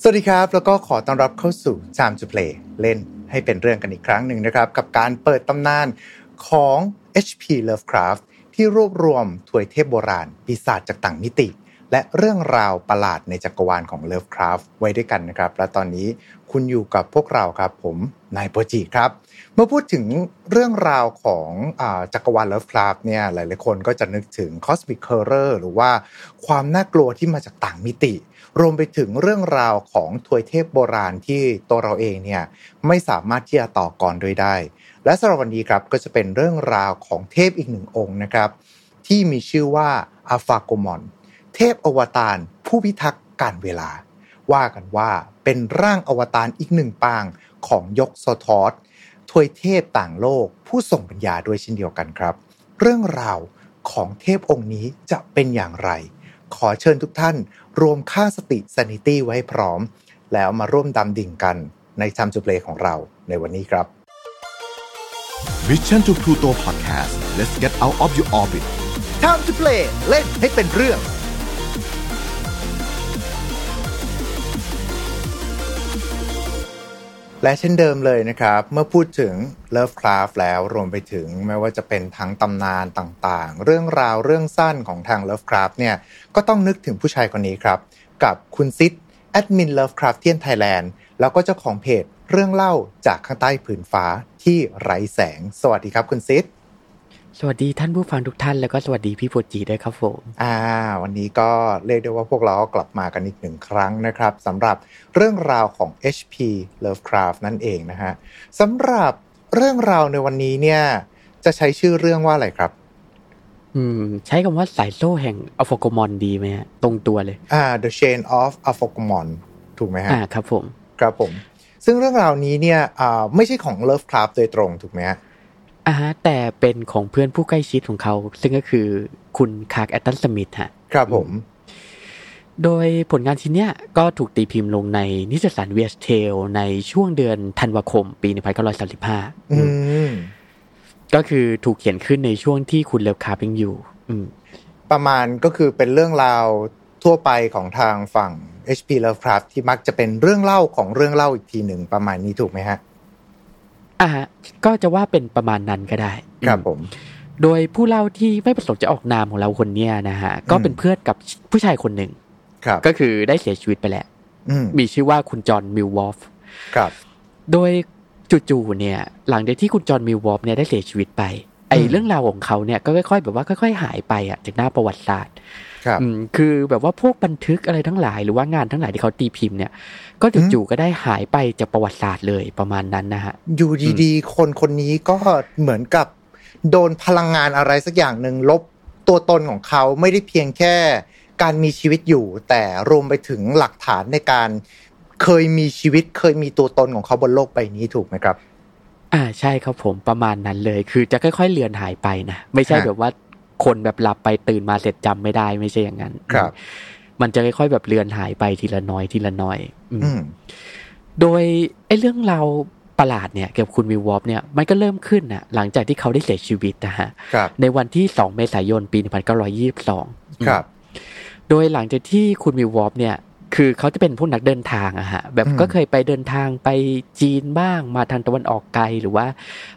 สวัสดีครับ แล้วก็ขอต้อนรับเข้าสู่ Time to Play เล่นให้เป็นเรื่องกันอีกครั้งหนึ่งนะครับ กับการเปิดตำนานของ HP Lovecraft ที่รวบรวมถวยเทพโบราณ ปีศาจจากต่างมิติ และเรื่องราวประหลาดในจักรวาลของ Lovecraft ไว้ด้วยกันนะครับ และตอนนี้คุณอยู่กับพวกเราครับ ผมนายโปจิครับ เมื่อพูดถึงเรื่องราวของอจักรวาล Lovecraft เนี่ยหลายๆคนก็จะนึกถึง Cosmic Horror หรือว่าความน่ากลัวที่มาจากต่างมิติ รวมไปถึงเรื่องราวของทวยเทพโบราณที่ตัวเราเองเนี่ยไม่สามารถที่จะต่อกรด้วยได้ และสำหรับวันนี้ครับก็จะเป็นเรื่องราวของเทพอีกหนึ่งองค์นะครับ ที่มีชื่อว่าอาฟาโกมอน เทพอวตารผู้พิทักษ์การเวลา ว่ากันว่าเป็นร่างอวตารอีกหนึ่งปางของยกโซทอสทวยเทพต่างโลกผู้ส่งปัญญาด้วยเช่นเดียวกันครับ เรื่องราวของเทพองค์นี้จะเป็นอย่างไร ขอเชิญทุกท่าน รวมค่าสติ sanity ไว้ให้พร้อม แล้วมาร่วมดำดิ่งกันใน Time to Play ของเราในวันนี้ครับ Mission to Pluto Podcast let's get out of your orbit Time to Play เล่นให้เป็นเรื่อง และเช่นเดิมเลยนะครับ เมื่อพูดถึง Lovecraft แล้วรวมไปถึงไม่ว่าจะเป็นทั้งตำนานต่างๆ เรื่องราวเรื่องสั้นของทาง Lovecraft เนี่ยก็ต้องนึกถึงผู้ชายคนนี้ครับ กับคุณซิดแอดมิน Lovecraft เทียนไทยแลนด์แล้วก็เจ้าของเพจเรื่องเล่าจากข้างใต้ผืนฟ้าที่ไร้แสง สวัสดีครับคุณซิด สวัสดีท่านผู้ฟังทุกท่านแล้วก็สวัสดีพี่โปจีด้วยครับผมอ่า วันนี้ก็เรียกได้ว่าพวกเรากลับมากันอีกหนึ่งครั้งนะครับสำหรับเรื่องราวของ HP Lovecraft นั่นเองนะฮะสำหรับเรื่องราวในวันนี้เนี่ย จะใช้ชื่อเรื่องว่าอะไรครับ อืม ใช้คำว่าสายโซ่แห่งอะฟอร์โกมอนดีไหมฮะตรงตัวเลยอ่า The Chain of a f o g m o n ถูกไหมฮะอ่าครับผม ครับผม ซึ่งเรื่องราวนี้เนี่ยอ่าไม่ใช่ของ Lovecraft โดยตรงถูกไหมฮะ อ่าฮะแต่เป็นของเพื่อนผู้ใกล้ชิดของเขา ซึ่งก็คือคุณคลาร์กแอชตันสมิธฮะ ครับผม โดยผลงานชิ้นเนี้ยก็ถูกตีพิมพ์ลงในนิตยสาร Weird Tales ในช่วงเดือนธันวาคม ปี 1935อืมก็คือถูกเขียนขึ้นในช่วงที่คุณ Lovecraft ยังอยู่อืมประมาณก็คือเป็นเรื่องราวทั่วไปของทางฝั่ง HP Lovecraft ที่มักจะเป็นเรื่องเล่าของเรื่องเล่าอีกทีหนึ่งประมาณนี้ถูกไหมฮะ อ่าฮะก็จะว่าเป็นประมาณนั้นก็ได้ ครับอืมผม โดยผู้เล่าที่ไม่ประสงค์จะออกนามของเราคนเนี้ยนะฮะ ก็เป็นเพื่อนกับผู้ชายคนหนึ่งครับ ก็คือได้เสียชีวิตไปแล้วอืมมีชื่อว่าคุณจอห์นมิลวอร์ปครับ โดยจู่ๆเนี่ย หลังจากที่คุณจอห์นมิลวอร์ปเนี่ยได้เสียชีวิตไปไอ้อืมเรื่องราวของเขาเนี่ยก็ค่อยๆ แบบว่าค่อย ๆ หายไปอะจากหน้าประวัติศาสตร์ ครับอืมคือแบบว่าพวกบันทึกอะไรทั้งหลายหรือว่างานทั้งหลายที่เขาตีพิมพ์เนี่ย ก็จู่ๆก็ได้หายไปจากประวัติศาสตร์เลยประมาณนั้นนะฮะ อยู่ดีๆ คนคนนี้ก็เหมือนกับโดนพลังงานอะไรสักอย่างหนึ่งลบตัวตนของเขาไม่ได้เพียงแค่การมีชีวิตอยู่ แต่รวมไปถึงหลักฐานในการเคยมีชีวิตเคยมีตัวตนของเขาบนโลกใบนี้ถูกไหมครับ อ่าใช่ครับผมประมาณนั้นเลย คือจะค่อยๆเลือนหายไปนะ ไม่ใช่ฮะแบบว่า คนแบบหลับไปตื่นมาเสร็จจำไม่ได้ไม่ใช่อย่างนั้นครับ มันจะค่อยๆแบบเลือนหายไปทีละน้อยทีละน้อย อืมอืมโดยไอ้เรื่องราวประหลาดเนี่ยเกี่ยวกับคุณมิลวอร์ปเนี่ยมันก็เริ่มขึ้นนะหลังจากที่เขาได้เสียชีวิตนะฮะครับในวันที่ 2 เมษายนปี 1922 ครับ โดยหลังจากที่คุณมิลวอร์ปเนี่ย คือเขาจะเป็นพวกนักเดินทางอะฮะแบบอืมก็เคยไปเดินทางไปจีนบ้างมาทางตะวันออกไกลหรือว่า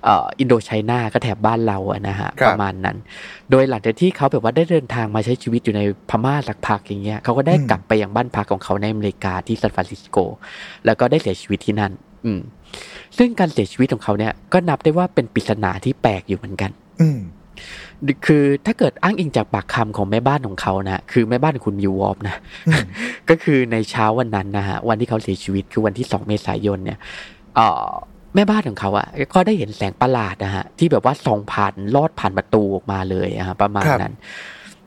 เอ่อ Indochina ก็แถบบ้านเราอะนะฮะประมาณนั้น โดยหลังจากที่เขาแบบว่าได้เดินทางมาใช้ชีวิตอยู่ในพม่าสักพักอย่างเงี้ยเขาก็ได้กลับไปยังบ้านพักของเขาในอเมริกาที่ซานฟรานซิสโก แล้วก็ได้เสียชีวิตที่นั่น อืมซึ่งการเสียชีวิตของเขาเนี่ยก็นับได้ว่าเป็นปริศนาที่แปลกอยู่เหมือนกัน อืม คือถ้าเกิดอ้างอิงจากปากคำของแม่บ้านของเขานะคือแม่บ้านของคุณยูวอฟนะอืมก็คือในเช้าวันนั้นนะฮะวันที่เขาเสียชีวิตคือวันที่สองเมษายนเนี่ยเอ่อแม่บ้านของเขาอะก็ได้เห็นแสงประหลาดนะฮะที่แบบว่าส่องผ่านลอดผ่านประตูออกมาเลยอะฮะประมาณนั้น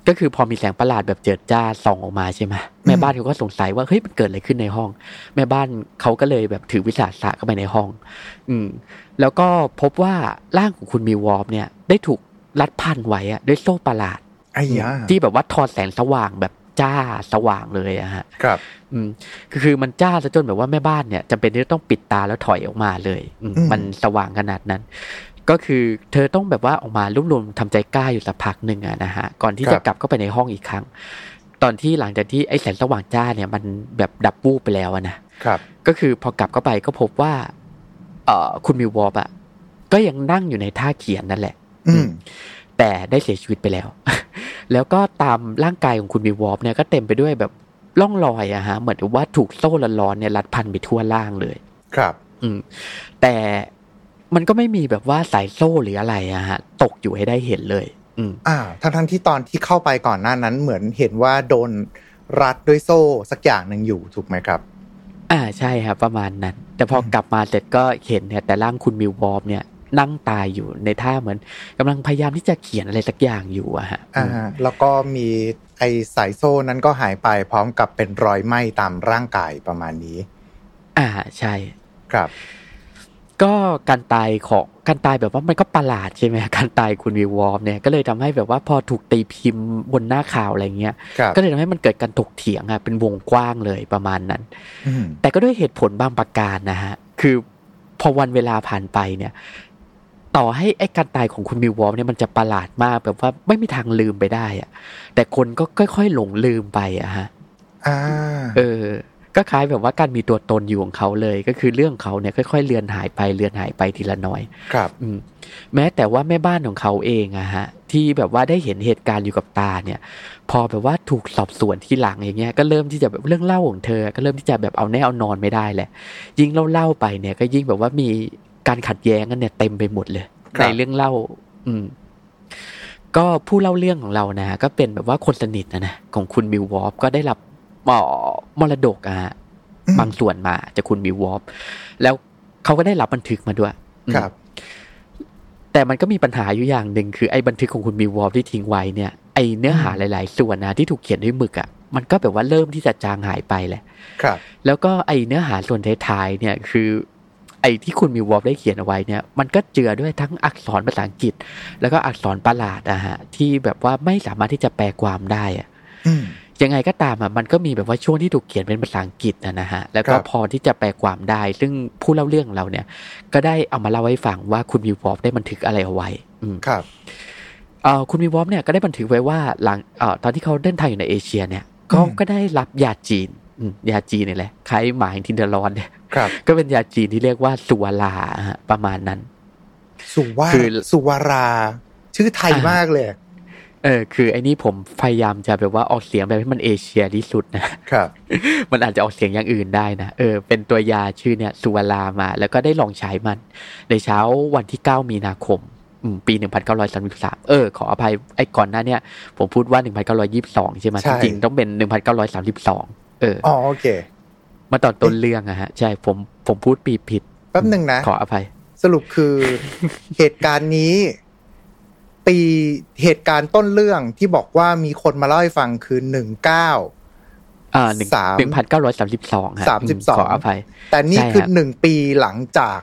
ก็คือพอมีแสงประหลาดแบบเจิดจ้าส่องออกมาใช่ไหมแม่บ้านเขาก็สงสัยว่าเฮ้ยมันเกิดอะไรขึ้นในห้อง แม่บ้านเขาก็เลยแบบถือวิสาสะเข้าไปในห้อง อืม แล้วก็พบว่าร่างของคุณมิววอฟเนี่ย ได้ถูก รัดพันไว้อะด้วยโซ่ประหลาดไอ้ยาที่แบบว่าทอดแสงสว่างแบบจ้าสว่างเลยอะฮะ ครับ อืมคือคือมันจ้าซะจนแบบว่าแม่บ้านเนี่ยจำเป็นที่จะต้องปิดตาแล้วถอยออกมาเลยอืมอืมมันสว่างขนาดนั้น ก็คือเธอต้องแบบว่าออกมารวบรวมทำใจกล้าอยู่สักพักหนึ่งอะนะฮะ ก่อนที่จะกลับเข้าไปในห้องอีกครั้ง ตอนที่หลังจากที่ไอ้แสงสว่างจ้าเนี่ยมันแบบดับวูบไปแล้วอะนะครับ ก็คือพอกลับเข้าไปก็พบว่า เอ่อคุณมิววอปอะก็ยังนั่งอยู่ในท่าเขียนนั่นแหละอืม แต่ได้เสียชีวิตไปแล้ว แล้วก็ตามร่างกายของคุณมิววอปเนี่ยก็เต็มไปด้วยแบบร่องรอยอะฮะ เหมือนกับว่าถูกโซ่ร้อนๆเนี่ยรัดพันไปทั่วร่างเลย ครับ อืม แต่มันก็ไม่มีแบบว่าสายโซ่หรืออะไรอะฮะ ตกอยู่ให้ได้เห็นเลย อืม อ่า ทั้งทั้งๆที่ตอนที่เข้าไปก่อนหน้านั้นเหมือนเห็นว่าโดนรัดด้วยโซ่สักอย่างหนึ่งอยู่ถูกไหมครับ อ่าใช่ครับประมาณนั้น แต่พอกลับมาเสร็จก็เห็นเนี่ยแต่ร่างคุณมิววอฟเนี่ย นั่งตายอยู่ในท่าเหมือนกำลังพยายามที่จะเขียนอะไรสักอย่างอยู่อะฮะอ่าแล้วก็มีไอสายโซ่นั้นก็หายไปพร้อมกับเป็นรอยไหม้ตามร่างกายประมาณนี้ อ่าใช่ ครับ ก็การตายของการตายแบบว่ามันก็ประหลาดใช่ไหมการตายคุณวิววอฟเนี่ยก็เลยทำให้แบบว่าพอถูกตีพิมพ์บนหน้าข่าวอะไรเงี้ยครับก็เลยทำให้มันเกิดการถกเถียงอะเป็นวงกว้างเลยประมาณนั้นอืมแต่ก็ด้วยเหตุผลบางประการนะฮะ คือพอวันเวลาผ่านไปเนี่ย ต่อให้ไอ้การตายของคุณมิววอฟเนี่ยมันจะประหลาดมากแบบว่าไม่มีทางลืมไปได้อะแต่คนก็ค่อยๆหลงลืมไปอะฮะอ่าเออ ก็คล้ายแบบว่าการมีตัวตนอยู่ของเขาเลย ก็คือเรื่องเขาเนี่ยค่อยๆเลือนหายไปเลือนหายไปทีละน้อย ครับ อืมแม้แต่ว่าแม่บ้านของเขาเองอะฮะ ที่แบบว่าได้เห็นเหตุการณ์อยู่กับตาเนี่ย พอแบบว่าถูกสอบสวนที่หลังอย่างเงี้ยก็เริ่มที่จะแบบเรื่องเล่าของเธอ ก็เริ่มที่จะแบบเอาแน่เอานอนไม่ได้แหละยิ่งเล่าเล่าๆไปเนี่ยก็ยิ่งแบบว่ามี การขัดแย้งกันเนี่ยเต็มไปหมดเลยครับในเรื่องเล่า อืม ก็ผู้เล่าเรื่องของเรานะฮะก็เป็นแบบว่าคนสนิทนะนะของคุณมิววอฟก็ได้รับหมอมรดกอะฮะอืมบางส่วนมาจากคุณมิววอฟแล้วเขาก็ได้รับบันทึกมาด้วยอืมครับ แต่มันก็มีปัญหาอยู่อย่างหนึ่งคือไอ้บันทึกของคุณมิววอฟที่ทิ้งไว้เนี่ยไอ้เนื้อหาหลาย ๆ ส่วนนะที่ถูกเขียนด้วยหมึกอะ่ะมันก็แบบว่าเริ่มที่จะจางหายไปแหละ ครับ แล้วก็ไอ้เนื้อหาส่วนท้ายๆเนี่ย คือ ไอ้ที่คุณมิววอฟได้เขียนเอาไว้เนี่ยมันก็เจือด้วยทั้งอักษรภาษาอังกฤษ แล้วก็อักษรประหลาดอะฮะที่แบบว่าไม่สามารถที่จะแปลความได้อะอืมยังไงก็ตามอะมันก็มีแบบว่าช่วงที่ถูกเขียนเป็นภาษาอังกฤษนะนะฮะแล้วก็ครับพอที่จะแปลความได้ ซึ่งผู้เล่าเรื่องของเราเนี่ย ก็ได้เอามาเล่าให้ฟังว่าคุณมิลวอร์ปได้บันทึกอะไรเอาไว้อืมครับเอ่อคุณมิลวอร์ปเนี่ยก็ได้บันทึกไว้ว่าหลังเอ่อตอนที่เขาเดินทางอยู่ในเอเชียเนี่ยเขาอืมก็ได้รับยาจีนอืมยาจีนนี่แหละคล้ายหมาแห่งทินเดอร์ลอนเนี่ยครับ ก็เป็นยาจีนที่เรียกว่าสุวาราฮะประมาณนั้น สุวาคือสุวารา ชื่อไทยอ่ามมากเลย เออ คือไอ้นี่ผมพยายามจะแบบว่าออกเสียงแบบให้มันเอเชียที่สุดนะครับ มันอาจจะออกเสียงอย่างอื่นได้นะเออ เป็นตัวยาชื่อเนี่ยสุวารามา แล้วก็ได้ลองใช้มัน ในเช้าวันที่9มีนาคมอืมปี1933เออ ขออภัยไอ้ก่อนหน้าเนี่ยผมพูดว่า1922ใช่ไหมใช่จริงๆต้องเป็น1932เอออ๋อโอเค มาตอนต้นเรื่องอะฮะ ใช่ผมผมพูดปีผิดแป๊บหนึ่งนะ ขออภัย สรุปคือเหตุการณ์นี้ ปีเหตุการณ์ต้นเรื่องที่บอกว่ามีคนมาเล่าให้ฟังคือหนึ่งเก้าอ่าหนึ่งสามหนึ่งพันเก้าร้อยสามสิบสองฮะสามสิบสองขออภัย แต่นี่ใช่คือครับหนึ่งปีหลังจาก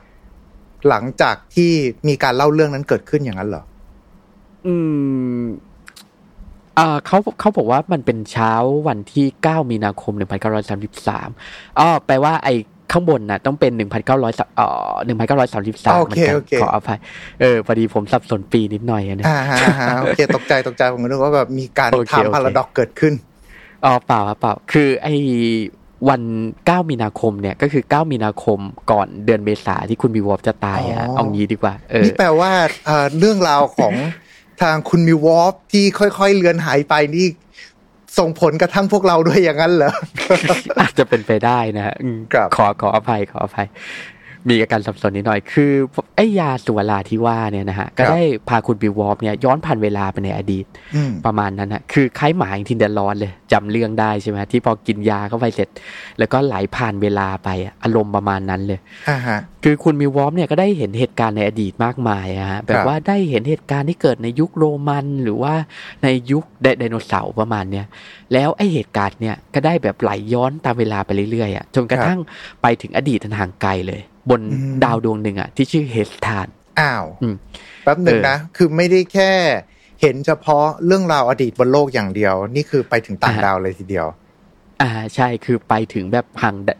หลังจากที่มีการเล่าเรื่องนั้นเกิดขึ้นอย่างนั้นเหรอ อืม อ่าเขาเขาบอกว่ามันเป็นเช้าวันที่ 9 มีนาคม 1933อ๋อแปลว่าไอ้ข้างบนน่ะต้องเป็น 1,900เอ่อ1,933โอเหมือเคนกันโอเคขออภัยเออพอดีผมสับสนปีนิดหน่อยอะนะอ่าฮะฮะโอเคตกใจตกใจผมก็นึกว่าแบบมีการโอเคโอเคทำพาราดอกเกิดขึ้นอ๋อเปล่าครับเปล่าคือไอ้วัน 9 มีนาคมเนี่ยก็คือ 9 มีนาคมก่อนเดือนเมษาที่คุณบีวอฟจะตายอ๋อะอเอางี้ดีกว่าเออนี่แปลว่าเอ่อเรื่องราวของ ทางคุณมิววอฟที่ค่อยๆเลือนหายไปนี่ส่งผลกระทั่งพวกเราด้วยอย่างนั้นเหรออาจจะเป็นไปได้นะฮะอืมครับขอขออภัยขออภัย มีอาการสับสนนิดหน่อย คือไอ้ยา Souvara ที่ว่าเนี่ยนะฮะ ก็ได้พาคุณบิววอฟเนี่ยย้อนผ่านเวลาไปในอดีตอืมประมาณนั้นฮะ คือคล้ายหมาแห่ง Tindalos เลยจำเรื่องได้ใช่ไหมที่พอกินยาเข้าไปเสร็จ แล้วก็ไหลผ่านเวลาไปอะอารมณ์ประมาณนั้นเลยอ่าฮะคือคุณ Milwarp เนี่ยก็ได้เห็นเหตุการณ์ในอดีตมากมายอะฮะ แบบว่าได้เห็นเหตุการณ์ที่เกิดในยุคโรมันหรือว่าในยุคไดไดโนเสาร์ประมาณเนี้ย แล้วไอเหตุการณ์เนี่ยก็ได้แบบไหลย้อนตามเวลาไปเรื่อยๆอะจนกระทั่งไปถึงอดีตอันห่างไกลเลย บนอืมดาวดวงหนึ่งอะที่ชื่อเฮสทานอ้าวอืมแป๊บหนึ่งเออนะ คือไม่ได้แค่เห็นเฉพาะเรื่องราวอดีตบนโลกอย่างเดียว นี่คือไปถึงต่างดาวเลยทีเดียว อ่าใช่คือไปถึงแบบห่างด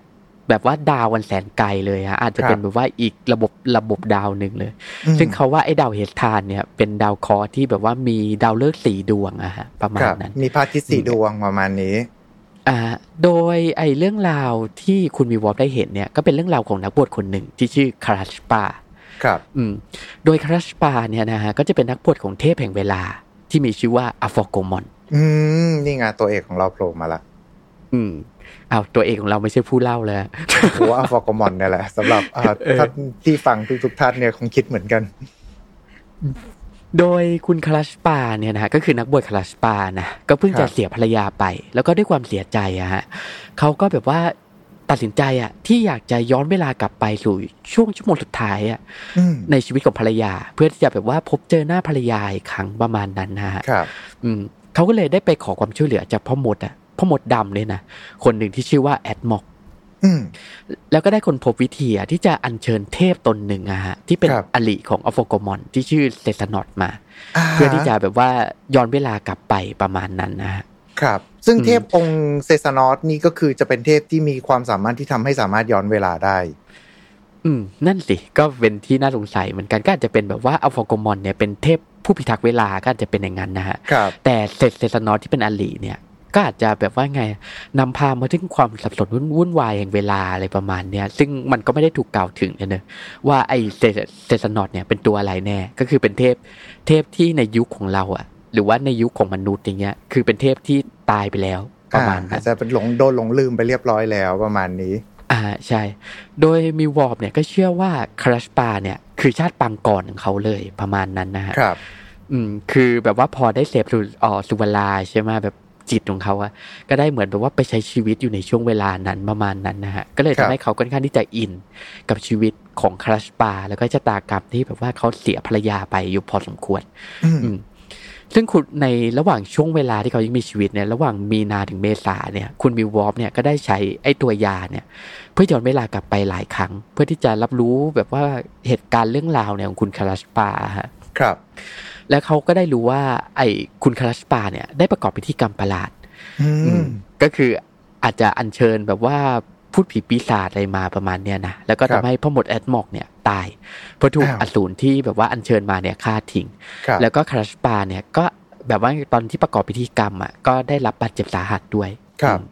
แบบว่าดาววันแสนไกลเลยฮะอาจจะเป็นแบบว่าอีกระบบระบบดาวหนึ่งเลย ซึ่งเขาว่าไอ้ดาวเฮสทานเนี่ย เป็นดาวเคราะห์ที่แบบว่ามีดาวฤกษ์สีดวงอะฮะประมาณนั้น มีพระอาทิตย์สีดวงประมาณนี้อ่า โดยไอ้เรื่องราวที่คุณมีวอลได้เห็นเนี่ยก็เป็นเรื่องราวของนักบวชคนหนึ่งที่ชื่อคาราชปาครับอืมโดยคาราชปาเนี่ยนะฮะก็จะเป็นนักบวชของเทพแห่งเวลาที่มีชื่อว่าอฟอโกมอน อืมนี่ไงตัวเอกของเราโผล่มาละอืมเอาตัวเอกของเราไม่ใช่ผู้เล่าเลยโอ้อัลฟอกมอนเนี่ยแหละสำหรับท่านที่ฟังทุกๆท่านเนี่ยคงคิดเหมือนกัน โดยคุณคาราชปาเนี่ยนะฮะก็คือนักบวชคาราชปานะก็เพิ่งจะเสียภรรยาไป แล้วก็ด้วยความเสียใจอะฮะเขาก็แบบว่าตัดสินใจอะที่อยากจะย้อนเวลากลับไปสู่ช่วงชั่วโมงสุดท้ายอะในชีวิตของภรรยา เพื่อที่จะแบบว่าพบเจอหน้าภรรยาอีกครั้งประมาณนั้นนะฮะครับอืมเขาก็เลยได้ไปขอความช่วยเหลือจากพ่อมดอะพ่อมดดำเลยนะคนหนึ่งที่ชื่อว่าแอดมอกอืม แล้วก็ได้คนพบวิธีอะที่จะอัญเชิญเทพตนหนึ่งอะฮะที่เป็นครับอลิของอฟโกมอนที่ชื่อเซซานอตมาาเพื่อที่จะแบบว่าย้อนเวลากลับไปประมาณนั้นนะฮะครับ ซึ่งอืมเทพองค์เซซานอสนี่ก็คือจะเป็นเทพที่มีความสามารถที่ทำให้สามารถย้อนเวลาได้ อืม นั่นสิ ก็เป็นที่น่าสงสัยเหมือนกันก็อาจจะเป็นแบบว่าอัลฟาโกมอนเนี่ยเป็นเทพผู้พิทักษ์เวลาก็อาจจะเป็นอย่างนั้นนะฮะครับแต่เซเซซานอสที่เป็นอลีเนี่ย ก็อาจจะแบบว่าไงนำพามาถึงความสับสนวุ่นวายแห่งเวลาอะไรประมาณเนี้ยซึ่งมันก็ไม่ได้ถูกกล่าวถึงเนี่ยเนอะว่าไอ Xexanoth เนี่ยเป็นตัวอะไรแน่ก็คือเป็นเทพเทพที่ในยุคของเราอะหรือว่าในยุคของมนุษย์อย่างเงี้ยคือเป็นเทพที่ตายไปแล้วประมาณอานั้จนจะเป็นหลงโดนหลงลืมไปเรียบร้อยแล้วประมาณนี้ อ่าใช่ โดย Milwarp เนี่ยก็เชื่อว่า Calaspa เนี่ยคือชาติปางก่อนของเขาเลยประมาณนั้นนะฮะครับ อืมคือแบบว่าพอได้เสพสุอ๋อสุวลาใช่ไหมแบบ จิตของเขาอะก็ได้เหมือนแบบว่าไปใช้ชีวิตอยู่ในช่วงเวลานั้นประมาณนั้นนะฮะก็เลยครัทำบให้เขาค่อนข้างที่จะอินกับชีวิตของคาราชปาแล้วก็ชะตากรรมที่แบบว่าเขาเสียภรรยาไปอยู่พอสมควร อืมอืมซึ่งคุณในระหว่างช่วงเวลาที่เขายังมีชีวิตเนี่ยระหว่างมีนาถึงเมษาเนี่ยคุณมิววอฟเนี่ยก็ได้ใช้ไอ้ตัวยาเนี่ย เพื่อย้อนเวลากลับไปหลายครั้ง เพื่อที่จะรับรู้แบบว่าเหตุการณ์เรื่องราวเนี่ยของคุณคาราชปาฮะ ครับ แล้วเขาก็ได้รู้ว่า ไอ้คุณคาราชปาเนี่ยได้ประกอบพิธีกรรมประหลาดอือืมมก็คืออาจจะอัญเชิญแบบว่าพูดผีปีศาจอะไรมาประมาณเนี้ยนะ แล้วก็ครัทำบให้พ่อหมดแอดมอกเนี่ยตาย เพราะถูกอ้าวอสูรที่แบบว่าอัญเชิญมาเนี่ยฆ่าทิ้งครับแล้วก็คาราชปาเนี่ยก็แบบว่าตอนที่ประกอบพิธีกรรมอะก็ได้รับบาดเจ็บสาหัสด้วยครับอืม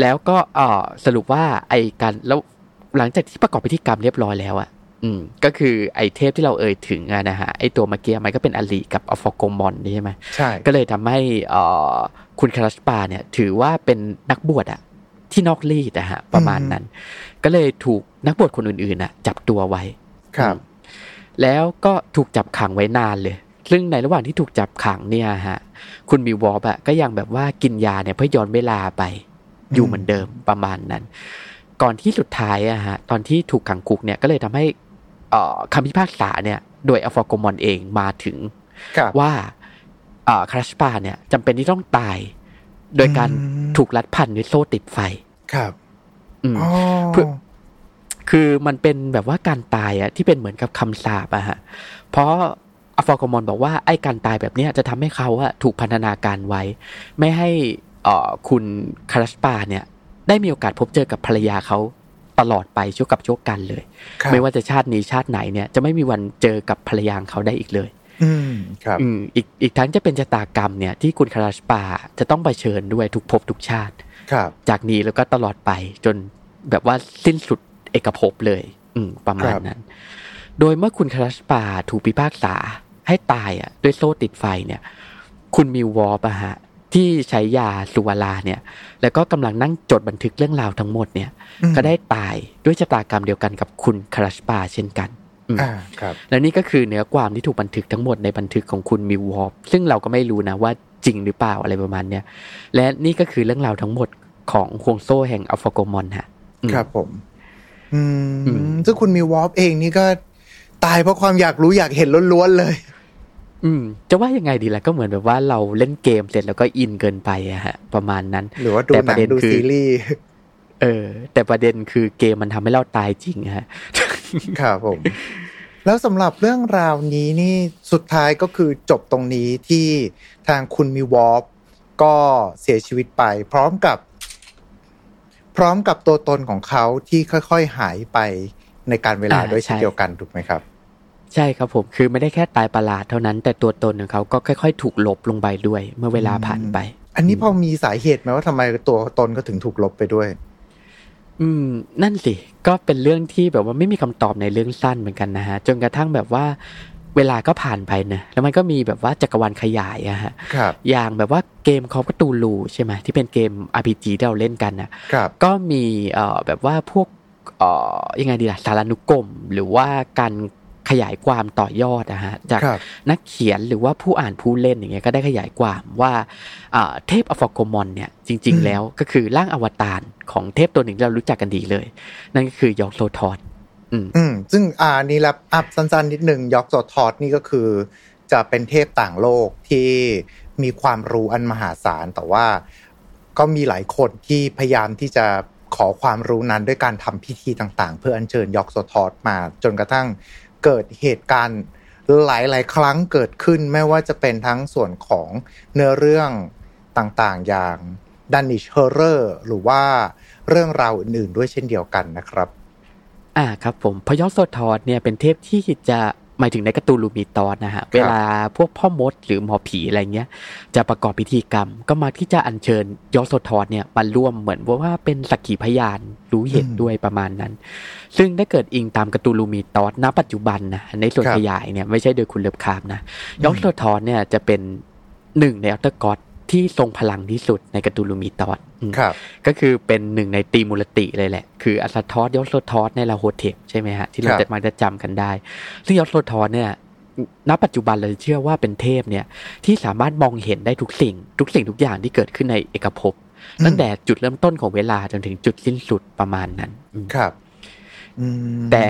แล้วก็เออสรุปว่าไอการแล้วหลังจากที่ประกอบพิธีกรรมเรียบร้อยแล้วอะ อืมก็คือไอเทพที่เราเอ่ยถึงอะนะฮะไอตัวเมื่อกี้มันก็เป็นอลีกับอฟโกมอนนี่ใช่ไหมใช่ก็เลยทำให้เอ่อคุณคาราชปาเนี่ยถือว่าเป็นนักบวชอะที่นอกรีดอะฮะประมาณนั้น ก็เลยถูกนักบวชคนอื่นๆน่ะ จับตัวไว้ครับอืมแล้วก็ถูกจับขังไว้นานเลย ซึ่งในระหว่างที่ถูกจับขังเนี่ยฮะคุณมิววอปอะก็ยังแบบว่ากินยาเนี่ยเพื่อย้อนเวลาไป อยู่เหมือนเดิมประมาณนั้น ก่อนที่สุดท้ายอะฮะตอนที่ถูกขังคุกเนี่ยก็เลยทำให้เอ่อ คำพิพากษาเนี่ยโดยอัลฟาโกมอนเองมาถึงครับว่าเอ่อคาราชปาเนี่ยจำเป็นที่ต้องตาย โดยการอืมถูกรัดพันด้วยโซ่ติดไฟ ครับ อืมอ๋อเพื่อคือมันเป็นแบบว่าการตายอะที่เป็นเหมือนกับคำสาปอะฮะ เพราะอัลฟาโกมอนบอกว่าไอ้การตายแบบเนี้ยจะทำให้เขาอะถูกพันธนาการไว้ ไม่ให้เอ่อคุณคาราชปาเนี่ย ได้มีโอกาสพบเจอกับภรรยาเขา ตลอดไปชั่วกับชั่วกันเลยครับไม่ว่าจะชาตินี้ชาติไหนเนี่ยจะไม่มีวันเจอกับภรรยาของเขาได้อีกเลย อืมครับอืมอีกอีกทั้งจะเป็นชะตากรรมเนี่ยที่คุณคาราชปาจะต้องไปเผชิญด้วยทุกภพทุกชาติ ครับ จากนี้แล้วก็ตลอดไปจนแบบว่าสิ้นสุดเอกภพเลย อืมประมาณครับนั้น โดยเมื่อคุณ Calaspa ถูกพิพากษาให้ตายอะด้วยโซ่ติดไฟเนี่ย คุณ Milwarp อะฮะ ที่ใช้ยา Souvara เนี่ย แล้วก็กำลังนั่งจดบันทึกเรื่องราวทั้งหมดเนี่ยอืมก็ได้ตายด้วยชะตากรรมเดียวกันกับคุณ Calaspa เช่นกันอืมอ่าครับและนี่ก็คือเนื้อความที่ถูกบันทึกทั้งหมดในบันทึกของคุณ Milwarp ซึ่งเราก็ไม่รู้นะว่าจริงหรือเปล่าอะไรประมาณเนี้ยและนี่ก็คือเรื่องราวทั้งหมดของห่วงโซ่แห่งอัลฟาโกมอนฮะอืมครับผมอืมอืมซึ่งคุณมีวอฟเองนี่ก็ตายเพราะความอยากรู้อยากเห็นล้วนๆเลย อืม จะว่ายังไงดีล่ะก็เหมือนแบบว่าเราเล่นเกมเสร็จแล้วก็อินเกินไปอะฮะ ประมาณนั้น หรือว่าดูแต่หปนัระงเด็นดูคือซีรีส์เออ แต่ประเด็นคือเกมมันทำให้เราตายจริงอะฮะครับผม แล้วสำหรับเรื่องราวนี้นี่สุดท้ายก็คือจบตรงนี้ที่ทางคุณมีวอฟก็เสียชีวิตไป พร้อมกับ พร้อมกับตัวตนของเขาที่ค่อย ๆ หายไปในการเวลาอ่าด้วยเช่นใช่เดียวกันถูกไหมครับ ใช่ครับผมคือไม่ได้แค่ตายประหลาดเท่านั้น แต่ตัวตนของเขาก็ค่อย ๆ ถูกลบลงไปด้วย เมื่อเวลาผ่านไป อันนี้พอมีสาเหตุไหมว่าทำไมตัวตนก็ถึงถูกลบไปด้วย อืม นั่นสิ ก็เป็นเรื่องที่แบบว่าไม่มีคำตอบในเรื่องสั้นเหมือนกันนะฮะจนกระทั่งแบบว่าเวลาก็ผ่านไปนะแล้วมันก็มีแบบว่าจักรวาลขยายอะฮะครับอย่างแบบว่าเกมคอฟตูลูใช่ไหมที่เป็นเกม RPG ที่เราเล่นกันนะครับก็มีเอ่อแบบว่าพวกเอ่อยังไงดีล่ะสารานุกรมหรือว่าการ ขยายความต่อยอดนะฮะจากครับนักเขียนหรือว่าผู้อ่านผู้เล่นอย่างเงี้ยก็ได้ขยายความว่าอ่าเทพอฟอกมอนเนี่ยจริงอืมๆแล้วก็คือร่างอวตารของเทพตัวหนึ่งที่เรารู้จักกันดีเลย นั่นก็คือยอกโซทอดอืมอืมซึ่งอ่านี่แหละอัพสั้นๆนิดหนึ่งยอกโซทอดนี่ก็คือ จะเป็นเทพต่างโลกที่มีความรู้อันมหาศาลแต่ว่าก็มีหลายคนที่พยายามที่จะขอความรู้นั้นด้วยการทำพิธีต่างๆ เพื่ออัญเชิญยอกโซทอดมาจนกระทั่ง เกิดเหตุการณ์หลาย ๆ ครั้งเกิดขึ้นไม่ว่าจะเป็นทั้งส่วนของเนื้อเรื่องต่างๆ อย่างDunwich Horror หรือว่าเรื่องราวอื่น ๆ ด้วยเช่นเดียวกันนะครับ อ่าครับผม Yog-Sothoth เนี่ยเป็นเทพที่จะ หมายถึงใน Cthulhu Mythos นะฮะ เวลาพวกพ่อมดหรือหมอผีอะไรเงี้ย จะประกอบพิธีกรรม ก็มาที่จะอัญเชิญ Yog-Sothoth เนี่ยมาร่วมเหมือนว่าเป็นสักขีพยานรู้เห็นอืมด้วยประมาณนั้น ซึ่งถ้าเกิดอิงตาม Cthulhu Mythos ณปัจจุบันนะในส่วนครับขยายเนี่ยไม่ใช่โดยคุณ Lovecraft นะYog-Sothoth เนี่ยจะเป็นหนึ่งใน Outer God ที่ทรงพลังที่สุดใน Cthulhu Mythos อืมครับก็คือเป็นหนึ่งในตรีมูรติเลยแหละ คือ Azathoth Yog-Sothoth Nyarlathotep ใช่ไหมฮะ ที่เราครับจะมาจะจำกันได้ ซึ่งยอสโซทอสเนี่ยณปัจจุบันเลยเชื่อว่าเป็นเทพเนี่ยที่สามารถมองเห็นได้ทุกสิ่ง ทุกสิ่งทุกอย่างที่เกิดขึ้นในเอกภพตั้งแต่จุดเริ่มต้นของเวลาจนถึงจุดสิ้นสุดประมาณนั้นอืมครับอืม แต่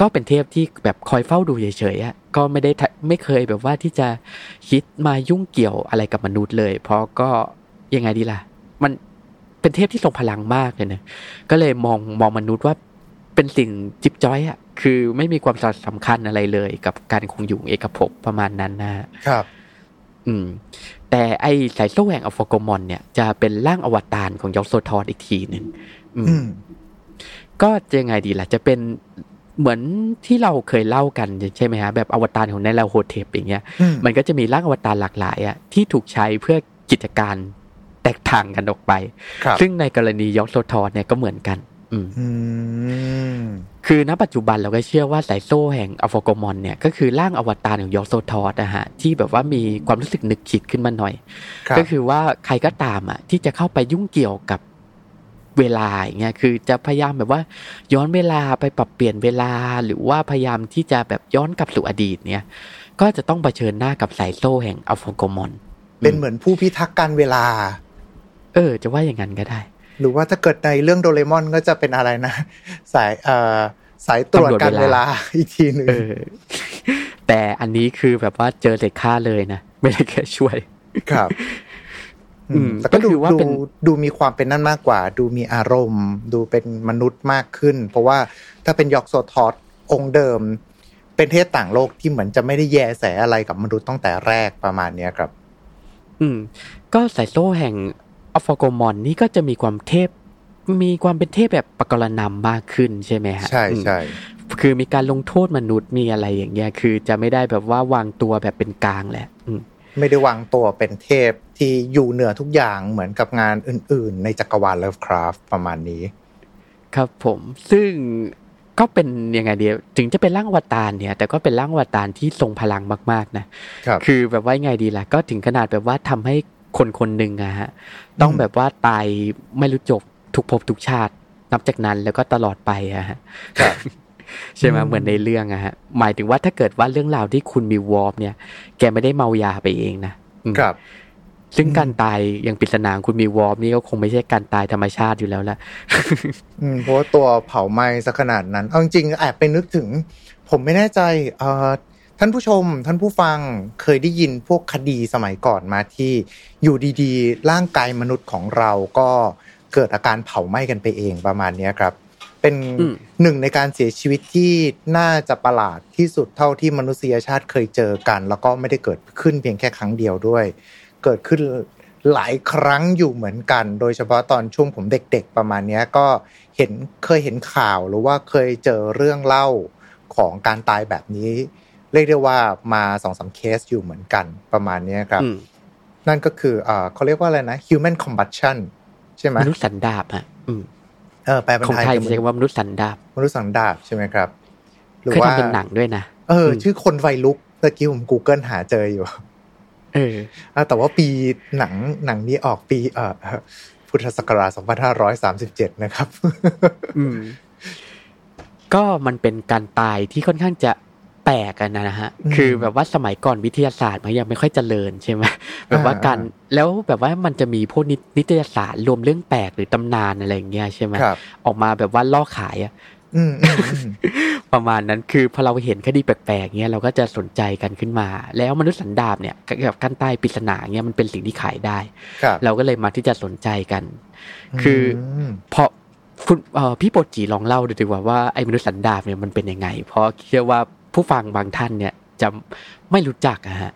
ก็เป็นเทพที่แบบคอยเฝ้าดูเฉยๆอะก็ไม่ได้ทะไม่เคยแบบว่าที่จะคิดมายุ่งเกี่ยวอะไรกับมนุษย์เลย เพราะก็ยังไงดีล่ะ มันเป็นเทพที่ทรงพลังมากเลยนะก็เลยมองมองมนุษย์ว่าเป็นสิ่งจิบจ้อยอะคือไม่มีความสำคัญอะไรเลย กับการคงอยู่เอกภพประมาณนั้นนะฮะครับ อืม แต่ไอสายโซ่แห่งอัลฟากมอนเนี่ยจะเป็นร่างอวตารของยอสโซทอดอีกทีหนึ่งอืมอืม ก็จะยังไงดีล่ะ จะเป็นเหมือนที่เราเคยเล่ากันใช่ไหมฮะแบบอวตารของ Nyarlathotep อย่างเงี้ยอืมมันก็จะมีร่างอวตารหลากหลายอะที่ถูกใช้เพื่อกิจการแตกต่างกันออกไปครับซึ่งในกรณี Yog-Sothoth เนี่ยก็เหมือนกัน อืมอืมคือณปัจจุบันเราก็เชื่อว่าสายโซ่แห่ง Aforgomon เนี่ยก็คือร่างอวตารของ Yog-Sothoth นะฮะที่แบบว่ามีความรู้สึกนึกคิดขึ้นมาหน่อยครับก็คือว่าใครก็ตามอะที่จะเข้าไปยุ่งเกี่ยวกับ เวลาอย่างเงี้ยคือจะพยายามแบบว่าย้อนเวลาไปปรับเปลี่ยนเวลาหรือว่าพยายามที่จะแบบย้อนกลับสู่อดีตเนี่ย ก็จะต้องเผชิญหน้ากับสายโซ่แห่งอัลฟากมอนเป็นเหมือนผู้พิทักษ์การเวลา เออ จะว่าอย่างนั้นก็ได้ หรือว่าถ้าเกิดในเรื่องโดเรมอนก็จะเป็นอะไรนะ สายเอ่อสายตรวจการเวลาอีกทีหนึ่งเออแต่อันนี้คือแบบว่าเจอเด็กฆ่าเลยนะ ไม่ได้แค่ช่วย ครับ อืมแต่ก็ก็ดูคือว่าดูเป็นดูมีความเป็นนั่นมากกว่า ดูมีอารมณ์ ดูเป็นมนุษย์มากขึ้น เพราะว่าถ้าเป็นยอกโซทอสองค์เดิม เป็นเทพต่างโลกที่เหมือนจะไม่ได้แยแสอะไรกับมนุษย์ตั้งแต่แรกประมาณเนี้ยครับ อืม ก็สายโซ่แห่งอัลฟากมอนนี่ก็จะมีความเทพ มีความเป็นเทพแบบปกรณำมากขึ้นใช่ไหมฮะใช่อืมใช่คือมีการลงโทษมนุษย์มีอะไรอย่างเงี้ย คือจะไม่ได้แบบว่าวางตัวแบบเป็นกลางแหละ อืม ไม่ได้วางตัวเป็นเทพที่อยู่เหนือทุกอย่างเหมือนกับงานอื่น ๆ ในจักรวาลเลิฟคราฟประมาณนี้ ครับผมซึ่งก็เป็นยังไงเดียวถึงจะเป็นร่างอวตารเนี่ย แต่ก็เป็นร่างอวตารที่ทรงพลังมาก ๆ นะครับคือแบบว่าไงดีล่ะ ก็ถึงขนาดแบบว่าทำให้คนคนหนึ่งอะฮะต้องอืมแบบว่าตายไม่รู้จบทุกภพทุกชาติ นับจากนั้นแล้วก็ตลอดไปอะฮะครับ ใช่ไหมอืมเหมือนในเรื่องอะฮะหมายถึงว่าถ้าเกิดว่าเรื่องราวที่คุณมีวอร์มเนี่ย แกไม่ได้เมายาไปเองนะอืมครับ ซึ่งการตายอย่างปริศนาของคุณมีวอร์มนี่ก็คงไม่ใช่การตายธรรมชาติอยู่แล้วละอืมเพราะว่าตัวเผาไหม้ซะขนาดนั้น เอาจริงๆแอบไปนึกถึง ผมไม่แน่ใจเอ่อท่านผู้ชมท่านผู้ฟังเคยได้ยินพวกคดีสมัยก่อนมาที่อยู่ดีๆ ร่างกายมนุษย์ของเราก็เกิดอาการเผาไหม้กันไปเองประมาณเนี้ยครับ เป็นอืมหนึ่งในการเสียชีวิตที่น่าจะประหลาดที่สุดเท่าที่มนุษยชาติเคยเจอกัน แล้วก็ไม่ได้เกิดขึ้นเพียงแค่ครั้งเดียวด้วย เกิดขึ้นหลายครั้งอยู่เหมือนกัน โดยเฉพาะตอนช่วงผมเด็กๆประมาณเนี้ยก็เห็นเคยเห็นข่าวหรือว่าเคยเจอเรื่องเล่าของการตายแบบนี้ เรียกได้ว่ามาสองสามเคสอยู่เหมือนกันประมาณเนี้ยครับอืมนั่นก็คือเอ่อเขาเรียกว่าอะไรนะ human combustion ใช่ไหมมนุษย์สันดาบฮะอืม เออแปลเป็นของไทยไทยคือใช้คำว่ามนุษย์สันดาบมนุษย์สันดาบใช่ไหมครับหรือเคยว่าทำเป็นหนังด้วยนะเอออมชื่อคนไฟลุกตะกี้ผม Google หาเจออยู่ เอออะแต่ว่าปีหนังหนังนี้ออกปี เอ่อพุทธศักราช2537 นะครับอืมก็มันเป็นการตายที่ค่อนข้างจะ แปลกกันนะฮะอืมคือแบบว่าสมัยก่อนวิทยาศาสตร์มันยังไม่ค่อยเจริญใช่ไหมแบบว่าการอ่าแล้วแบบว่ามันจะมีพวกนินิตยสารรวมเรื่องแปลกหรือตำนานอะไรอย่างเงี้ยใช่ไหมครับออกมาแบบว่าล่อขายอะอืมอืมอืมประมาณนั้นคือพอเราเห็นคดีแปลกๆเงี้ยเราก็จะสนใจกันขึ้นมา แล้วมนุษย์สันดาบเนี่ยกับการใต้ปริศนาเงี้ยมันเป็นสิ่งที่ขายได้ครับเราก็เลยมาที่จะสนใจกัน คืออมพอคุณเอ่อพี่โปรจีลองเล่าดูดีกว่าว่าไอ้มนุษย์สันดาบเนี่ยมันเป็นยังไง เพราะเชื่อว่า ผู้ฟังบางท่านเนี่ยจะไม่รู้จักอะฮะ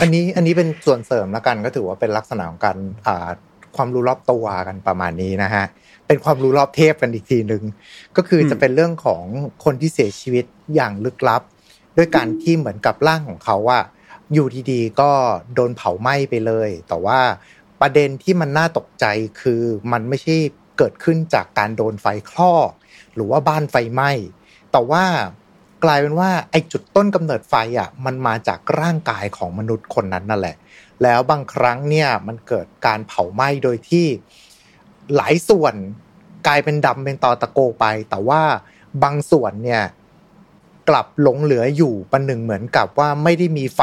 อันนี้อันนี้เป็นส่วนเสริมแล้วกันก็ถือว่าเป็นลักษณะของการอ่าความรู้รอบตัวกันประมาณนี้นะฮะ เป็นความรู้รอบเทพกันอีกทีหนึ่งก็คือจะเป็นเรื่องของคนที่เสียชีวิตอย่างลึกลับ ด้วยการที่เหมือนกับร่างของเขาว่า อยู่ดีๆก็โดนเผาไหม้ไปเลย แต่ว่าประเด็นที่มันน่าตกใจคือมันไม่ใช่เกิดขึ้นจากการโดนไฟคลอก หรือว่าบ้านไฟไหม้แต่ว่า กลายเป็นว่าไอ้จุดต้นกำเนิดไฟอะมันมาจากร่างกายของมนุษย์คนนั้นนั่นแหละ แล้วบางครั้งเนี่ยมันเกิดการเผาไหม้โดยที่หลายส่วนกลายเป็นดำเป็นตอตะโกไป แต่ว่าบางส่วนเนี่ยกลับหลงเหลืออยู่ประหนึ่งเหมือนกับว่าไม่ได้มีไฟ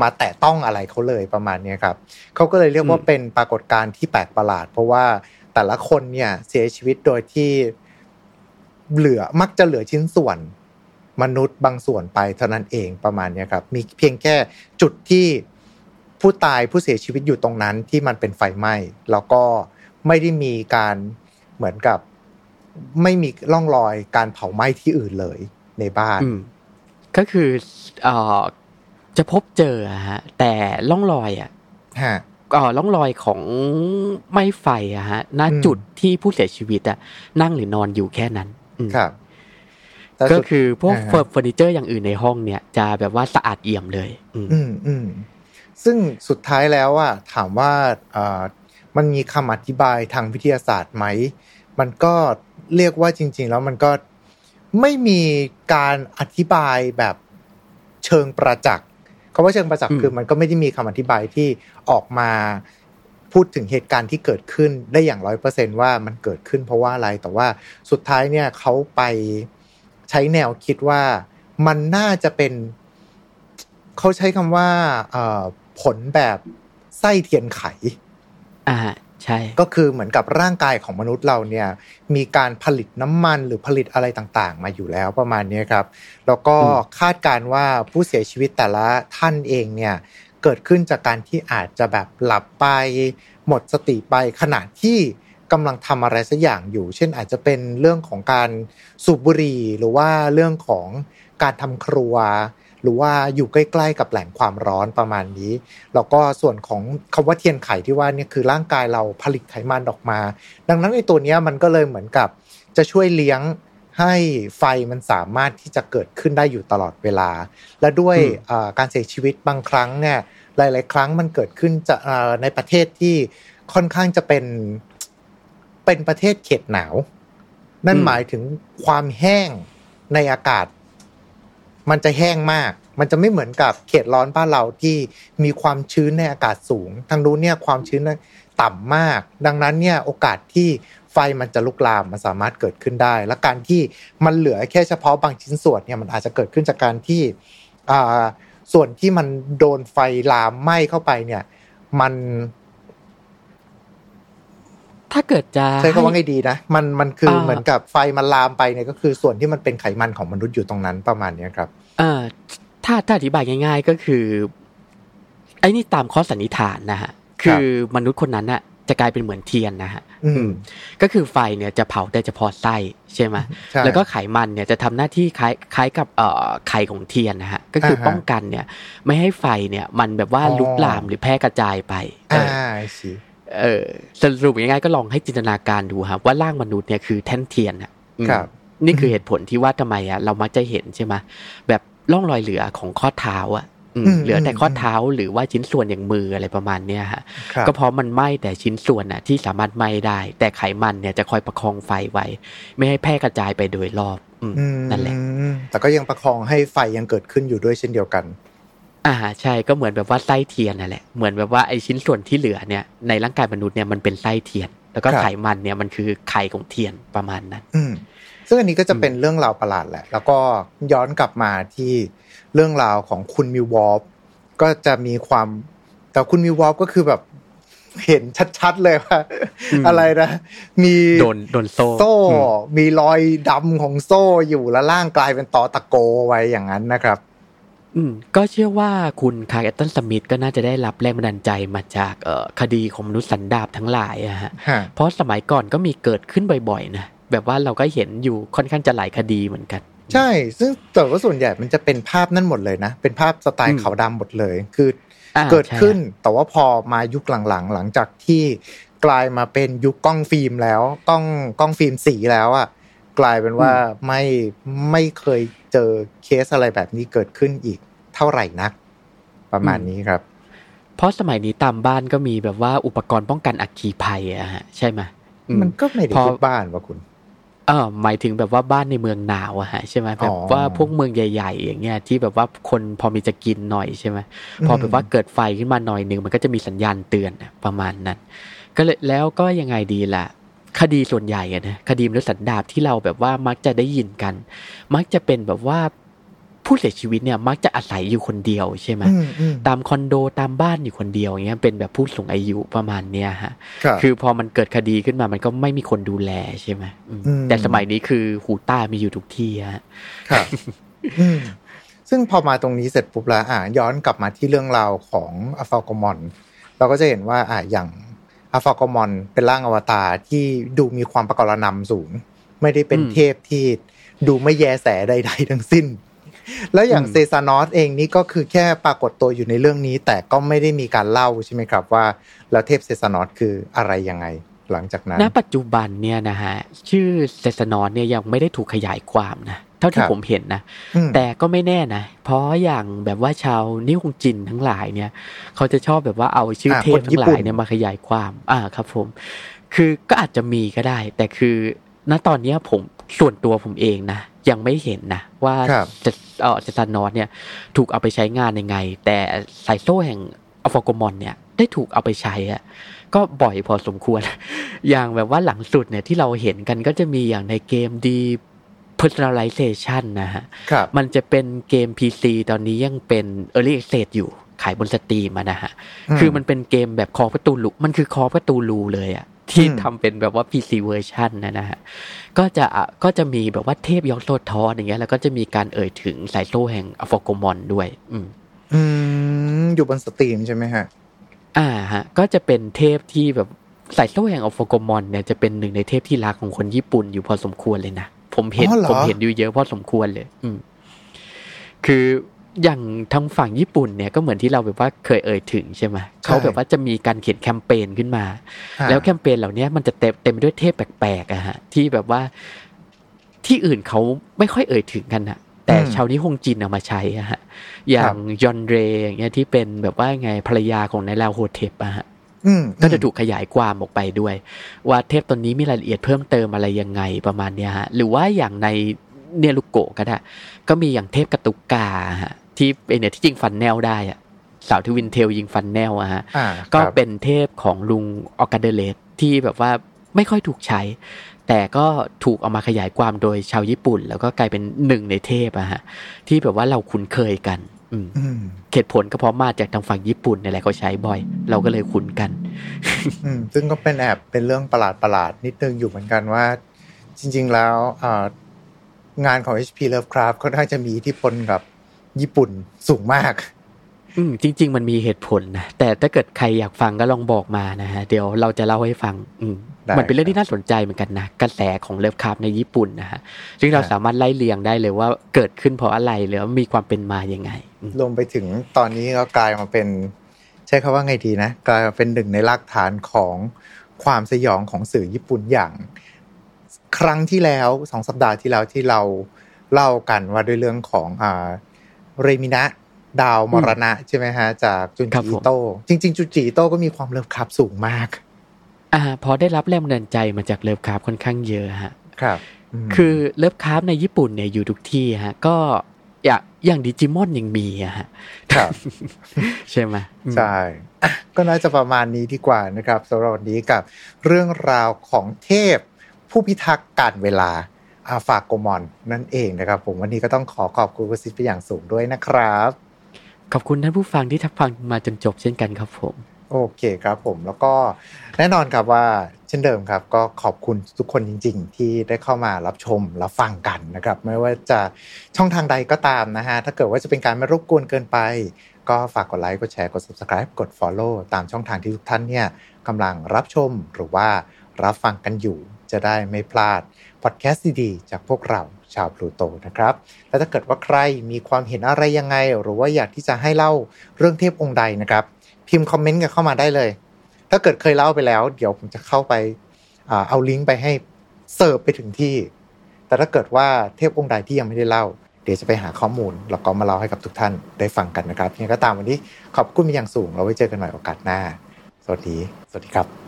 มาแตะต้องอะไรเขาเลยประมาณนี้ครับเขาก็เลยเรียกว่าเป็นปรากฏการณ์ที่แปลกประหลาด เพราะว่าแต่ละคนเนี่ยเสียชีวิตโดยที่เหลือมักจะเหลือชิ้นส่วน มนุษย์บางส่วนไปเท่านั้นเองประมาณเนี้ยครับ มีเพียงแค่จุดที่ผู้ตายผู้เสียชีวิตอยู่ตรงนั้นที่มันเป็นไฟไหม้แล้วก็ไม่ได้มีการเหมือนกับไม่มีร่องรอยการเผาไหม้ที่อื่นเลยในบ้านอืมก็คือเอ่อจะพบเจออะฮะแต่ล่องรอยอะฮะเอ่อร่องรอยของไม้ไฟอะฮะณอืมจุดที่ผู้เสียชีวิตอะนั่งหรือนอนอยู่แค่นั้นอืมครับแต่ ก็สุดคือพวกอ่าฮะเฟอร์นิเจอร์อย่างอื่นในห้องเนี่ย จะแบบว่าสะอาดเอี่ยมเลย อืมอืมอืมซึ่งสุดท้ายแล้วอะถามว่าเอ่อมันมีคำอธิบายทางวิทยาศาสตร์ไหม มันก็เรียกว่าจริง ๆ แล้วมันก็ไม่มีการอธิบายแบบเชิงประจักษ์คำว่าเชิงประจักษ์อืมคือมันก็ไม่ได้มีคำอธิบายที่ออกมาพูดถึงเหตุการณ์ที่เกิดขึ้นได้อย่างร้อยเปอร์เซนว่ามันเกิดขึ้นเพราะว่าอะไร แต่ว่าสุดท้ายเนี่ยเขาไป ใช้แนวคิดว่ามันน่าจะเป็นเขาใช้คำว่าเอ่อผลแบบไส้เทียนไข อ่าใช่ ก็คือเหมือนกับร่างกายของมนุษย์เราเนี่ย มีการผลิตน้ำมันหรือผลิตอะไรต่างๆ มาอยู่แล้วประมาณนี้ครับ แล้วก็อืมคาดการณ์ว่าผู้เสียชีวิตแต่ละท่านเองเนี่ย เกิดขึ้นจากการที่อาจจะแบบหลับไป หมดสติไปขณะที่ กำลังทำอะไรสักอย่างอยู่ เช่นอาจจะเป็นเรื่องของการสูบบุหรี่หรือว่าเรื่องของการทำครัว หรือว่าอยู่ใกล้ ๆ กับแหล่งความร้อนประมาณนี้แล้วก็ส่วนของคำว่าเทียนไขที่ว่าเนี่ยคือร่างกายเราผลิตไขมันออกมา ดังนั้นไอ้ตัวเนี้ยมันก็เลยเหมือนกับจะช่วยเลี้ยงให้ไฟมันสามารถที่จะเกิดขึ้นได้อยู่ตลอดเวลา และด้วยการเสียชีวิตบางครั้งเนี่ยหลาย ๆ ครั้งมันเกิดขึ้นจะในประเทศที่ค่อนข้างจะเป็น เป็นประเทศเขตหนาว นั่นหมายถึงความแห้งในอากาศ มันจะแห้งมาก มันจะไม่เหมือนกับเขตร้อนบ้านเราที่มีความชื้นในอากาศสูง ทางนู้นเนี่ยความชื้นต่ำมาก ดังนั้นเนี่ยโอกาสที่ไฟมันจะลุกลามมันสามารถเกิดขึ้นได้ และการที่มันเหลือแค่เฉพาะบางชิ้นส่วนเนี่ยมันอาจจะเกิดขึ้นจากการที่อ่าส่วนที่มันโดนไฟลามไหม้เข้าไปเนี่ย มัน ถ้าเกิดจะใช้คำว่าให้ไงดีนะ มันมันคืออ่าเหมือนกับไฟมันลามไปเนี่ยก็คือส่วนที่มันเป็นไขมันของมนุษย์อยู่ตรงนั้นประมาณเนี้ยครับเอ่อถ้าถ้าอธิบายง่าย ๆก็คือไอ้นี่ตามข้อสันนิษฐานนะฮะคือมนุษย์คนนั้นน่ะจะกลายเป็นเหมือนเทียนนะฮะอืมก็คือไฟเนี่ยจะเผาแต่เฉพาะไส้ใช่ไหมใช่แล้วก็ไขมันเนี่ยจะทำหน้าที่คล้ายคล้ายกับเอ่อไข่ของเทียนนะฮะ ก็คืออาฮะป้องกันเนี่ย ไม่ให้ไฟเนี่ย มันแบบว่าอ๋อลุกลามหรือแพร่กระจายไปเออ่าอสิ เออสรุปง่ายๆก็ลองให้จินตนาการดูครับว่าร่างมนุษย์เนี่ยคือแท่นเทียนอะอืมครับ นี่คือเหตุผลที่ว่าทำไมอะเรามักจะเห็นใช่ไหมแบบร่องรอยเหลือของข้อเท้าอะอืมอืมเหลือแต่อืมข้อเท้าหรือว่าชิ้นส่วนอย่างมืออะไรประมาณเนี้ยฮะครับก็เพราะมันไหม้แต่ชิ้นส่วนน่ะที่สามารถไหม้ได้ แต่ไขมันเนี่ยจะคอยประคองไฟไว้ ไม่ให้แพร่กระจายไปโดยรอบอืมอืมนั่นแหละแต่ก็ยังประคองให้ไฟยังเกิดขึ้นอยู่ด้วยเช่นเดียวกัน อ่าใช่ก็เหมือนแบบว่าไส้เทียนนั่นแหละเหมือนแบบว่าไอชิ้นส่วนที่เหลือเนี่ยในร่างกายมนุษย์เนี่ยมันเป็นไส้เทียน แล้วก็ครับไขมันเนี่ยมันคือไขของเทียนประมาณนั้น อืมซึ่งอันนี้ก็จะเป็นเรื่องราวประหลาดแหละ แล้วก็ย้อนกลับมาที่เรื่องราวของคุณ Milwarp ก็จะมีความ แต่คุณ Milwarp ก็คือแบบเห็นชัดๆเลยว่าอืมอะไรนะ มีโดนโดนโซ่โซ่อืมมีรอยดำของโซ่อยู่แล้วร่างกลายเป็นตอตะโกไว้อย่างนั้นนะครับอืม ก็เชื่อว่าคุณ Clark Ashton Smith ก็น่าจะได้รับแรงบันดาลใจมาจากเอ่อคดีของมนุษย์สันดาปทั้งหลายอะฮะฮะ เพราะสมัยก่อนก็มีเกิดขึ้นบ่อยๆนะ แบบว่าเราก็เห็นอยู่ค่อนข้างจะหลายคดีเหมือนกัน ใช่ ซึ่งแต่ว่าส่วนใหญ่มันจะเป็นภาพนั่นหมดเลยนะ เป็นภาพสไตล์อืมขาวดำหมดเลย คืออ่าเกิดขึ้นใช่แต่ว่าพอมายุคหลังๆ หลังจากที่กลายมาเป็นยุคกล้องฟิล์มแล้ว กล้องกล้องฟิล์มสีแล้วอะกลายเป็นว่าไม่ไม่เคยเจอเคสอะไรแบบนี้เกิดขึ้นอีก เท่าไหร่นัก ประมาณนี้ครับ เพราะสมัยนี้ตามบ้านก็มีแบบว่าอุปกรณ์ป้องกันอัคคีภัยอะฮะใช่ไหมอืมมันก็ไม่ได้พอทุกบ้านว่าคุณเออหมายถึงแบบว่าบ้านในเมืองหนาวอะฮะใช่ไหมแบบอ๋อว่าพวกเมืองใหญ่ ๆ อย่างเงี้ยที่แบบว่าคนพอมีจะกินหน่อยใช่ไหมพอแบบว่าเกิดไฟขึ้นมาหน่อยหนึ่งมันก็จะมีสัญญาณเตือนอะประมาณนั้น ก็เลยแล้วก็ยังไงดีล่ะ คดีส่วนใหญ่อะนะคดีมนุษย์สันดาปที่เราแบบว่ามักจะได้ยินกัน มักจะเป็นแบบว่า ผู้เสียชีวิตเนี่ยมักจะอาศัยอยู่คนเดียวใช่ไหมอืมอืมตามคอนโดตามบ้านอยู่คนเดียวอย่างเงี้ยเป็นแบบผู้สูงอายุประมาณเนี้ยฮะครับคือพอมันเกิดคดีขึ้นมามันก็ไม่มีคนดูแลใช่ไหมอืมอืมแต่สมัยนี้คือหูต้ามีอยู่ทุกที่ฮะครับอืมซึ่งพอมาตรงนี้เสร็จปุ๊บแล้วอะย้อนกลับมาที่เรื่องราวของอัฟากมอนเราก็จะเห็นว่าอะอย่างอัฟากมอนเป็นร่างอวตารที่ดูมีความประกรณำสูง ไม่ได้เป็นอืมเทพที่ดูไม่แยแสใด ๆ ทั้งสิ้น แล้วอย่างอืมเซซานอสเองนี่ก็คือแค่ปรากฏตัวอยู่ในเรื่องนี้ แต่ก็ไม่ได้มีการเล่าใช่ไหมครับว่า แล้วเทพเซซานอสคืออะไรยังไงหลังจากนั้นณปัจจุบันเนี่ยนะฮะชื่อเซสนอนเนี่ยยังไม่ได้ถูกขยายความนะเท่าที่ครับผมเห็นนะอืมแต่ก็ไม่แน่นะ เพราะอย่างแบบว่าชาวนิฮงจินทั้งหลายเนี่ย เขาจะชอบแบบว่าเอาชื่อเทพทั้งหลายเนี่ยมาขยายความ อ่าครับผม คือก็อาจจะมีก็ได้ แต่คือณตอนเนี้ยผมส่วนตัวผมเองนะ ยังไม่เห็นนะว่าครับจะเออเซตานอสเนี่ยถูกเอาไปใช้งานยังไง แต่สายโซ่แห่งAforgomon เนี่ยได้ถูกเอาไปใช้อะก็บ่อยพอสมควร อย่างแบบว่าหลังสุดเนี่ยที่เราเห็นกันก็จะมีอย่างในเกมดี personalization นะฮะครับมันจะเป็นเกม PC ตอนนี้ยังเป็น Early Access อยู่ขายบน Steam อะนะฮะอืมคือมันเป็นเกมแบบ Call of Cthulhu มันคือ Call of Cthulhu เลยอะ ที่อืมทำเป็นแบบว่า PC เวอร์ชันนะนะฮะก็จะอะก็จะมีแบบว่าเทพ Yog-Sothoth อย่างเงี้ยแล้วก็จะมีการเอ่ยถึงสายโซ่แห่ง Aforgomon ด้วย อืมอืมอยู่บนสตรีมใช่ไหมฮะ อ่าฮะ ก็จะเป็นเทพที่แบบสายโซ่แห่งอฟอกมอนเนี่ยจะเป็นหนึ่งในเทพที่รักของคนญี่ปุ่นอยู่พอสมควรเลยนะผมเห็นอ๋อเหรอผมเห็นอยู่เยอะพอสมควรเลย อืมคือ อย่างทางฝั่งญี่ปุ่นเนี่ยก็เหมือนที่เราแบบว่าเคยเอ่ยถึงใช่ไหมเขาแบบว่าจะมีการเขียนแคมเปญขึ้นมาฮะแล้วแคมเปญเหล่านี้มันจะเต็มเต็มไปด้วยเทพแปลกๆอะฮะที่แบบว่าที่อื่นเขาไม่ค่อยเอ่ยถึงกันอะแต่อืมชาวนิฮงจินเอามาใช้อะฮะอย่างยอนเรอย่างเงี้ยที่เป็นแบบว่าไงภรรยาของนายลาวโฮเทปอะฮะอืมก็จะถูกขยายความออกไปด้วย ว่าเทพตนนี้มีรายละเอียดเพิ่มเติมอะไรยังไงประมาณเนี้ยฮะหรือว่าอย่างในเนรุโกะก็ได้ก็มีอย่างเทพกระตุกกาฮะ ที่ไอเนี่ยที่ยิงฟันแนวได้อะสาวทวินเทลยิงฟันแนวอะฮะอ่าก็ครับเป็นเทพของลุงออกาเดเลสที่แบบว่าไม่ค่อยถูกใช้ แต่ก็ถูกเอามาขยายความโดยชาวญี่ปุ่น แล้วก็กลายเป็นหนึ่งในเทพอะฮะที่แบบว่าเราคุ้นเคยกันอืมอืมเหตุผลก็เพราะมาจากทางฝั่งญี่ปุ่นนี่แหละเขาใช้บ่อย เราก็เลยคุ้นกันอืมซึ่งก็เป็นแอบเป็นเรื่องประหลาดประหลาดๆนิดนึงอยู่เหมือนกันว่า จริง ๆ แล้วอ่างานของ HP Lovecraft ค่อนข้างจะมีอิทธิพลกับ ญี่ปุ่นสูงมาก อืมจริง ๆ มันมีเหตุผลนะแต่ถ้าเกิดใครอยากฟังก็ลองบอกมานะฮะเดี๋ยวเราจะเล่าให้ฟัง อืมมันเป็นเรื่องที่น่าสนใจเหมือนกันนะกระแสของเลิฟคาร์บในญี่ปุ่นนะฮะซึ่งเราสามารถไล่เลียงได้เลยว่าเกิดขึ้นเพราะอะไรหรือมีความเป็นมาอย่างไงรวมไปถึงตอนนี้ก็กลายมาเป็น ใช้คาว่าไงดีนะกลายมาเป็นหนึ่งในรากฐานของความสยองของสื่อญี่ปุ่นอย่าง ครั้งที่แล้วสองสัปดาห์ที่แล้วที่เราเล่ากันว่าด้วยเรื่องของอ่า เรมินะ ดาวมรณะใช่ไหมฮะ จากจุนจิโตจริง ๆ จุนจิโตก็มีความ Lovecraft สูงมาก อ่า พอได้รับแรงบันดาลใจมาจาก Lovecraft ค่อนข้างเยอะฮะ ครับ คือ Lovecraft ในญี่ปุ่นเนี่ยอยู่ทุกที่ฮะ ก็อย่างอย่างดิจิมอนยังมีอะฮะครับใช่ไหมใช่ก็น่าจะประมาณนี้ดีกว่านะครับสำหรับวันนี้กับเรื่องราวของเทพผู้พิทักษ์กาลเวลา Aforgomon นั่นเองนะครับ ผมวันนี้ก็ต้องขอขอบคุณคุณซิสไปอย่างสูงด้วยนะครับ ขอบคุณท่านผู้ฟังที่ทักฟังมาจนจบเช่นกันครับผมโอเคครับผมแล้วก็แน่นอนครับว่าเช่นเดิมครับ ก็ขอบคุณทุกคนจริง ๆ ที่ได้เข้ามารับชมรับฟังกันนะครับ ไม่ว่าจะช่องทางใดก็ตามนะฮะ ถ้าเกิดว่าจะเป็นการไม่รบกวนเกินไป ก็ฝากกดไลค์กดแชร์กด subscribe กด follow ตามช่องทางที่ทุกท่านเนี่ยกำลังรับชมหรือว่ารับฟังกันอยู่จะได้ไม่พลาด พอดแคสต์ดีๆจากพวกเราชาวพลูโตนะครับ และถ้าเกิดว่าใครมีความเห็นอะไรยังไง หรือว่าอยากที่จะให้เล่าเรื่องเทพองค์ใดนะครับ พิมพ์คอมเมนต์กันเข้ามาได้เลย ถ้าเกิดเคยเล่าไปแล้ว เดี๋ยวผมจะเข้าไปเอาลิงก์ไปให้เสิร์ฟไปถึงที่ แต่ถ้าเกิดว่าเทพองค์ใดที่ยังไม่ได้เล่า เดี๋ยวจะไปหาข้อมูลแล้วก็มาเล่าให้กับทุกท่านได้ฟังกันนะครับยังไงก็ตามวันนี้ขอบคุณเป็นอย่างสูงเราไว้เจอกันใหม่โอกาสหน้า สวัสดี สวัสดีครับ